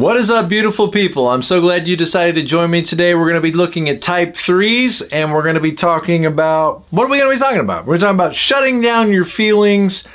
What is up, beautiful people? I'm so glad you decided to join me today. We're going to be looking at type threes and we're going to be talking about what are we going to be talking about? We're talking about shutting down your feelings,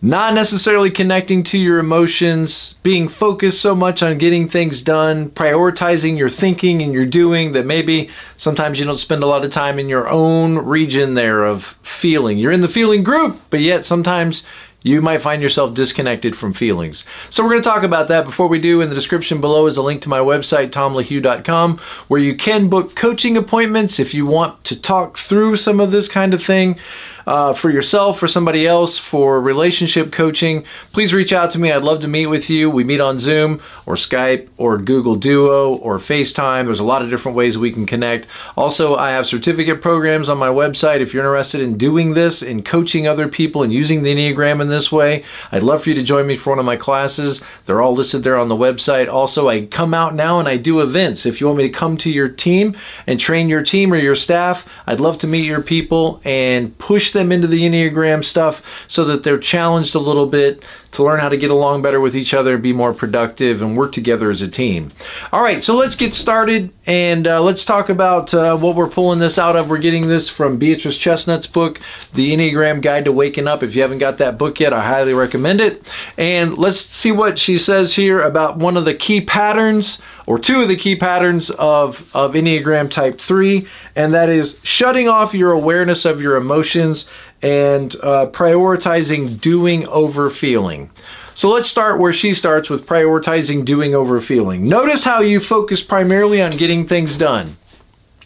not necessarily connecting to your emotions, being focused so much on getting things done, prioritizing your thinking and your doing that maybe sometimes you don't spend a lot of time in your own region there of feeling. You're in the feeling group, but yet sometimes you might find yourself disconnected from feelings. So we're going to talk about that. Before we do, in the description below is a link to my website, tomlahue.com, where you can book coaching appointments if you want to talk through some of this kind of thing uh, for yourself, for somebody else, for relationship coaching, please reach out to me. I'd love to meet with you. We meet on Zoom or Skype or Google Duo or FaceTime. There's a lot of different ways we can connect. Also, I have certificate programs on my website. If you're interested in doing this, in coaching other people and using the Enneagram in this way, I'd love for you to join me for one of my classes. They're all listed there on the website. Also, I come out now and I do events. If you want me to come to your team and train your team or your staff, I'd love to meet your people and push them them into the Enneagram stuff so that they're challenged a little bit to learn how to get along better with each other, be more productive, and work together as a team. All right, so let's get started and uh, let's talk about uh, what we're pulling this out of. We're getting this from Beatrice Chestnut's book, The Enneagram Guide to Waking Up. If you haven't got that book yet, I highly recommend it. And let's see what she says here about one of the key patterns or two of the key patterns of, of Enneagram Type 3, and that is shutting off your awareness of your emotions and uh, prioritizing doing over feeling. So let's start where she starts with prioritizing doing over feeling. Notice how you focus primarily on getting things done.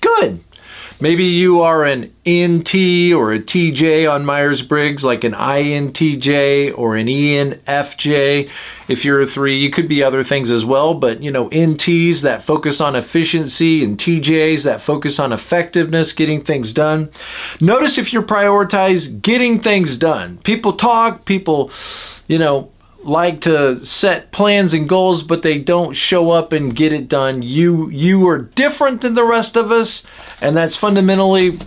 Good. Maybe you are an NT or a TJ on Myers Briggs, like an INTJ or an ENFJ. If you're a three, you could be other things as well, but you know, NTs that focus on efficiency and TJs that focus on effectiveness, getting things done. Notice if you prioritize getting things done. People talk, people, you know, like to set plans and goals but they don't show up and get it done. You you are different than the rest of us and that's fundamentally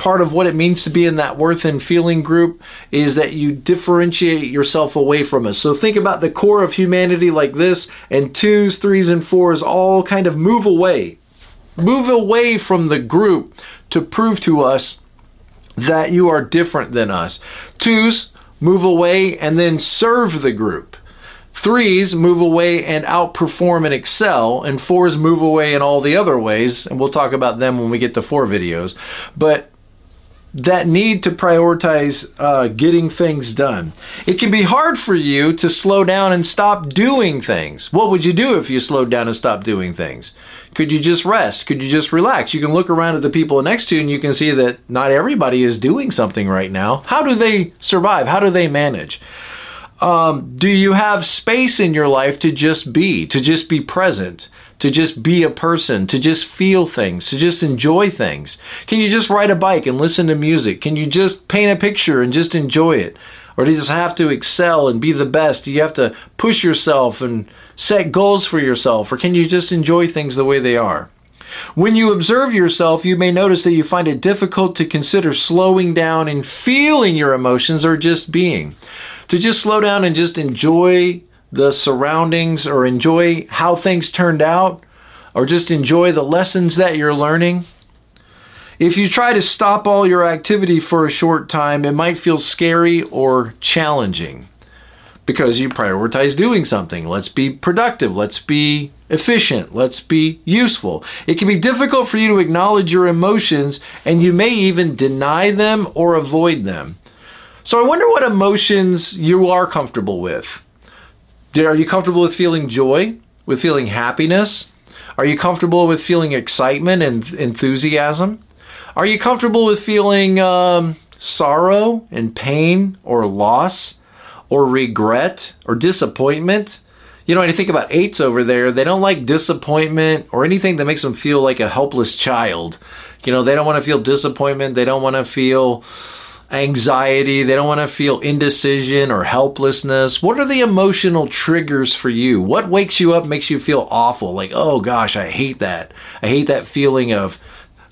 part of what it means to be in that worth and feeling group is that you differentiate yourself away from us. So think about the core of humanity like this and twos threes and fours all kind of move away. Move away from the group to prove to us that you are different than us. Twos move away and then serve the group. Threes move away and outperform and excel, and fours move away in all the other ways, and we'll talk about them when we get to four videos. But that need to prioritize uh, getting things done. It can be hard for you to slow down and stop doing things. What would you do if you slowed down and stopped doing things? Could you just rest? Could you just relax? You can look around at the people next to you and you can see that not everybody is doing something right now. How do they survive? How do they manage? Um, do you have space in your life to just be, to just be present? To just be a person, to just feel things, to just enjoy things? Can you just ride a bike and listen to music? Can you just paint a picture and just enjoy it? Or do you just have to excel and be the best? Do you have to push yourself and set goals for yourself? Or can you just enjoy things the way they are? When you observe yourself, you may notice that you find it difficult to consider slowing down and feeling your emotions or just being. To just slow down and just enjoy the surroundings or enjoy how things turned out or just enjoy the lessons that you're learning. If you try to stop all your activity for a short time, it might feel scary or challenging because you prioritize doing something. Let's be productive. Let's be efficient. Let's be useful. It can be difficult for you to acknowledge your emotions and you may even deny them or avoid them. So I wonder what emotions you are comfortable with. Are you comfortable with feeling joy? With feeling happiness? Are you comfortable with feeling excitement and enthusiasm? Are you comfortable with feeling um, sorrow and pain or loss or regret or disappointment? You know, when you think about eights over there, they don't like disappointment or anything that makes them feel like a helpless child. You know, they don't want to feel disappointment. They don't want to feel anxiety, they don't want to feel indecision or helplessness. What are the emotional triggers for you? What wakes you up, makes you feel awful? Like, oh gosh, I hate that. I hate that feeling of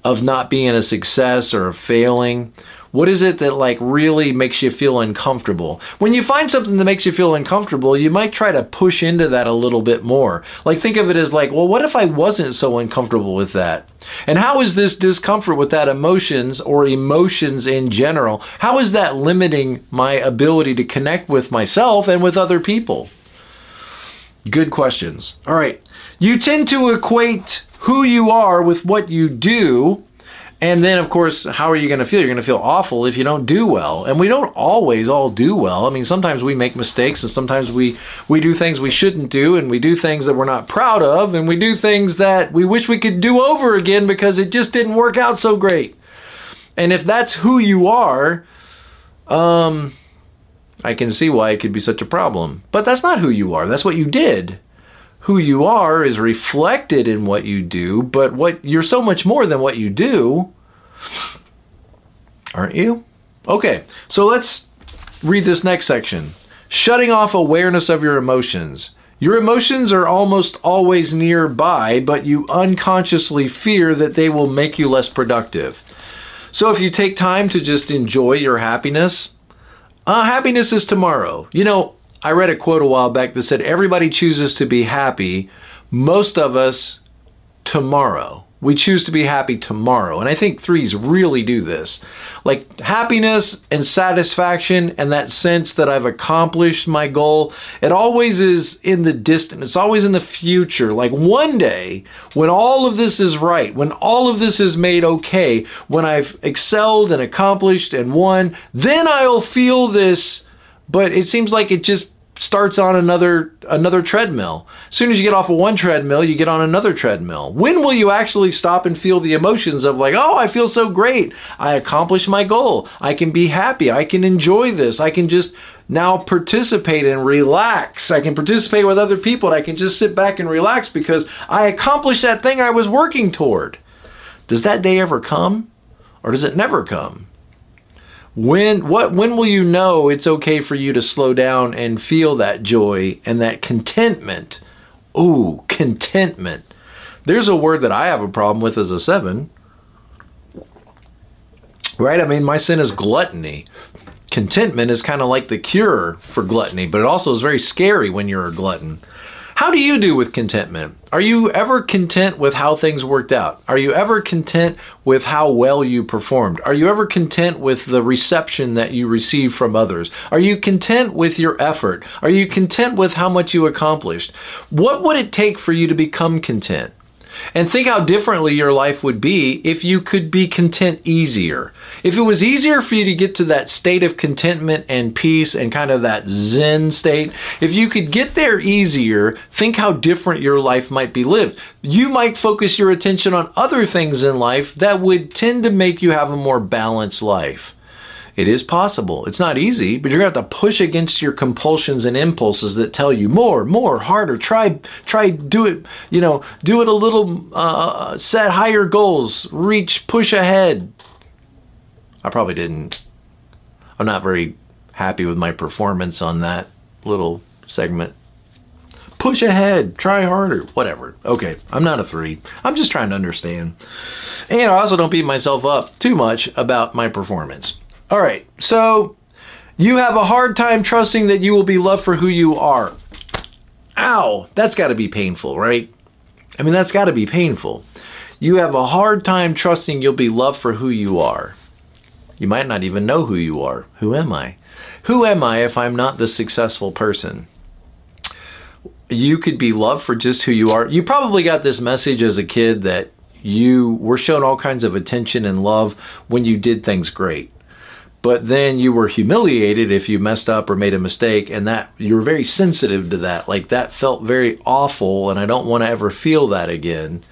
of not being a success or failing. What is it that like really makes you feel uncomfortable? When you find something that makes you feel uncomfortable, you might try to push into that a little bit more. Like think of it as like, well, what if I wasn't so uncomfortable with that? And how is this discomfort with that emotions or emotions in general? How is that limiting my ability to connect with myself and with other people? Good questions. All right. You tend to equate who you are with what you do. And then, of course, how are you going to feel? You're going to feel awful if you don't do well. And we don't always all do well. I mean, sometimes we make mistakes and sometimes we, we do things we shouldn't do and we do things that we're not proud of and we do things that we wish we could do over again because it just didn't work out so great. And if that's who you are, um, I can see why it could be such a problem. But that's not who you are. That's what you did. Who you are is reflected in what you do, but what you're so much more than what you do. Aren't you? Okay. So let's read this next section. Shutting off awareness of your emotions. Your emotions are almost always nearby, but you unconsciously fear that they will make you less productive. So if you take time to just enjoy your happiness, uh, happiness is tomorrow. You know, I read a quote a while back that said, Everybody chooses to be happy, most of us tomorrow. We choose to be happy tomorrow. And I think threes really do this. Like happiness and satisfaction and that sense that I've accomplished my goal, it always is in the distant. It's always in the future. Like one day, when all of this is right, when all of this is made okay, when I've excelled and accomplished and won, then I'll feel this. But it seems like it just starts on another another treadmill. As soon as you get off of one treadmill, you get on another treadmill. When will you actually stop and feel the emotions of like, "Oh, I feel so great. I accomplished my goal. I can be happy. I can enjoy this. I can just now participate and relax. I can participate with other people and I can just sit back and relax because I accomplished that thing I was working toward." Does that day ever come? Or does it never come? When what when will you know it's okay for you to slow down and feel that joy and that contentment? Ooh, contentment. There's a word that I have a problem with as a 7. Right? I mean, my sin is gluttony. Contentment is kind of like the cure for gluttony, but it also is very scary when you're a glutton. How do you do with contentment? Are you ever content with how things worked out? Are you ever content with how well you performed? Are you ever content with the reception that you receive from others? Are you content with your effort? Are you content with how much you accomplished? What would it take for you to become content? And think how differently your life would be if you could be content easier. If it was easier for you to get to that state of contentment and peace and kind of that zen state, if you could get there easier, think how different your life might be lived. You might focus your attention on other things in life that would tend to make you have a more balanced life. It is possible. It's not easy, but you're going to have to push against your compulsions and impulses that tell you more, more, harder. Try, try, do it. You know, do it a little. Uh, set higher goals. Reach, push ahead. I probably didn't. I'm not very happy with my performance on that little segment. Push ahead, try harder, whatever. Okay, I'm not a three. I'm just trying to understand. And I also don't beat myself up too much about my performance. All right, so you have a hard time trusting that you will be loved for who you are. Ow, that's got to be painful, right? I mean, that's got to be painful. You have a hard time trusting you'll be loved for who you are. You might not even know who you are. Who am I? Who am I if I'm not the successful person? You could be loved for just who you are. You probably got this message as a kid that you were shown all kinds of attention and love when you did things great but then you were humiliated if you messed up or made a mistake and that you were very sensitive to that. Like that felt very awful and i don't want to ever feel that again.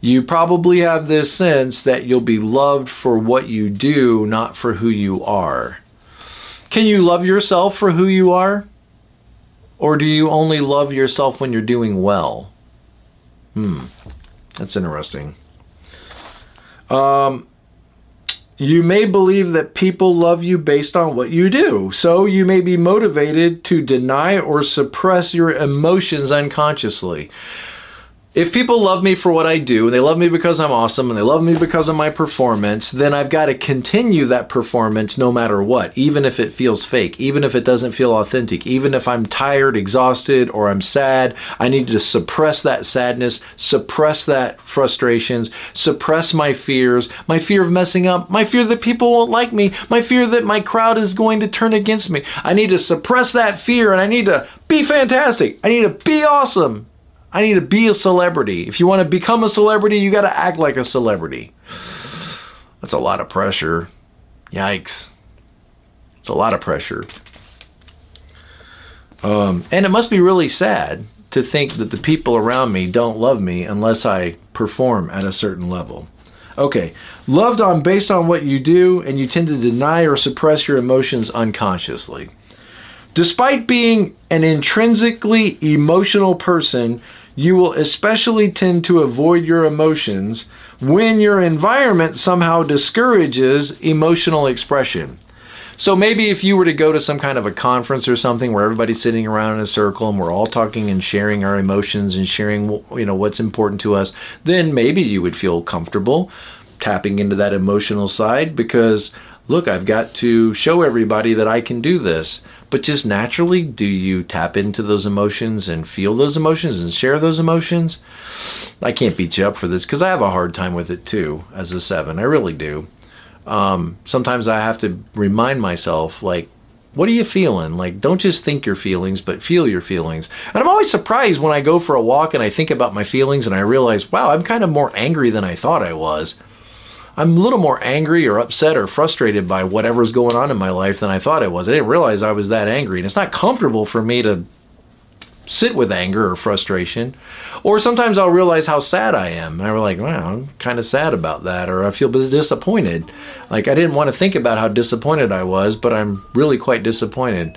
You probably have this sense that you'll be loved for what you do not for who you are. Can you love yourself for who you are? Or do you only love yourself when you're doing well? Hmm that's interesting. Um you may believe that people love you based on what you do, so you may be motivated to deny or suppress your emotions unconsciously. If people love me for what I do, they love me because I'm awesome, and they love me because of my performance, then I've got to continue that performance no matter what, even if it feels fake, even if it doesn't feel authentic, even if I'm tired, exhausted, or I'm sad. I need to suppress that sadness, suppress that frustrations, suppress my fears, my fear of messing up, my fear that people won't like me, my fear that my crowd is going to turn against me. I need to suppress that fear and I need to be fantastic. I need to be awesome. I need to be a celebrity. If you want to become a celebrity, you got to act like a celebrity. That's a lot of pressure. Yikes. It's a lot of pressure. Um, and it must be really sad to think that the people around me don't love me unless I perform at a certain level. Okay, loved on based on what you do, and you tend to deny or suppress your emotions unconsciously. Despite being an intrinsically emotional person, you will especially tend to avoid your emotions when your environment somehow discourages emotional expression. So maybe if you were to go to some kind of a conference or something where everybody's sitting around in a circle and we're all talking and sharing our emotions and sharing you know what's important to us, then maybe you would feel comfortable tapping into that emotional side because look, I've got to show everybody that I can do this. But just naturally do you tap into those emotions and feel those emotions and share those emotions? I can't beat you up for this because i have a hard time with it too as a seven. I really do. Um, sometimes i have to remind myself like what are you feeling? Like don't just think your feelings but feel your feelings. And i'm always surprised when i go for a walk and i think about my feelings and i realize wow i'm kind of more angry than i thought i was I'm a little more angry or upset or frustrated by whatever's going on in my life than I thought I was. I didn't realize I was that angry. And it's not comfortable for me to sit with anger or frustration. Or sometimes I'll realize how sad I am. And I'm like, wow, I'm kind of sad about that. Or I feel disappointed. Like I didn't want to think about how disappointed I was, but I'm really quite disappointed.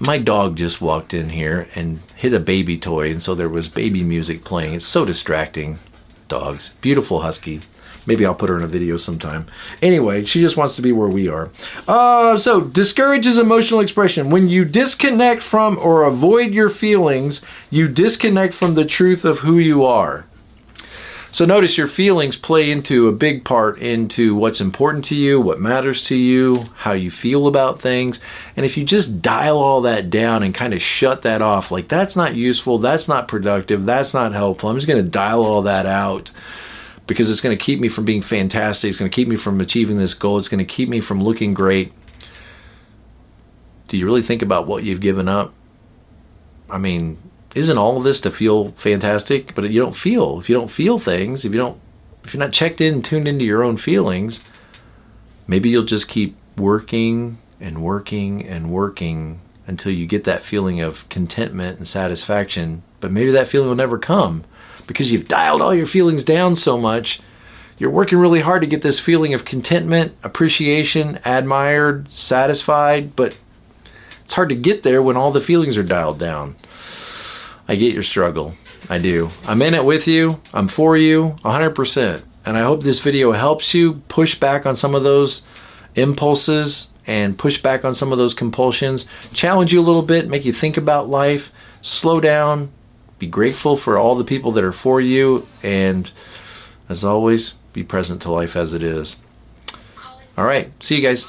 My dog just walked in here and hit a baby toy, and so there was baby music playing. It's so distracting. Dogs. Beautiful husky. Maybe I'll put her in a video sometime. Anyway, she just wants to be where we are. Uh, so, discourages emotional expression. When you disconnect from or avoid your feelings, you disconnect from the truth of who you are. So notice your feelings play into a big part into what's important to you, what matters to you, how you feel about things. And if you just dial all that down and kind of shut that off, like that's not useful, that's not productive, that's not helpful. I'm just going to dial all that out because it's going to keep me from being fantastic. It's going to keep me from achieving this goal. It's going to keep me from looking great. Do you really think about what you've given up? I mean, isn't all this to feel fantastic? But you don't feel. If you don't feel things, if you don't, if you're not checked in, tuned into your own feelings, maybe you'll just keep working and working and working until you get that feeling of contentment and satisfaction. But maybe that feeling will never come because you've dialed all your feelings down so much. You're working really hard to get this feeling of contentment, appreciation, admired, satisfied, but it's hard to get there when all the feelings are dialed down. I get your struggle. I do. I'm in it with you. I'm for you 100%. And I hope this video helps you push back on some of those impulses and push back on some of those compulsions, challenge you a little bit, make you think about life, slow down, be grateful for all the people that are for you, and as always, be present to life as it is. All right, see you guys.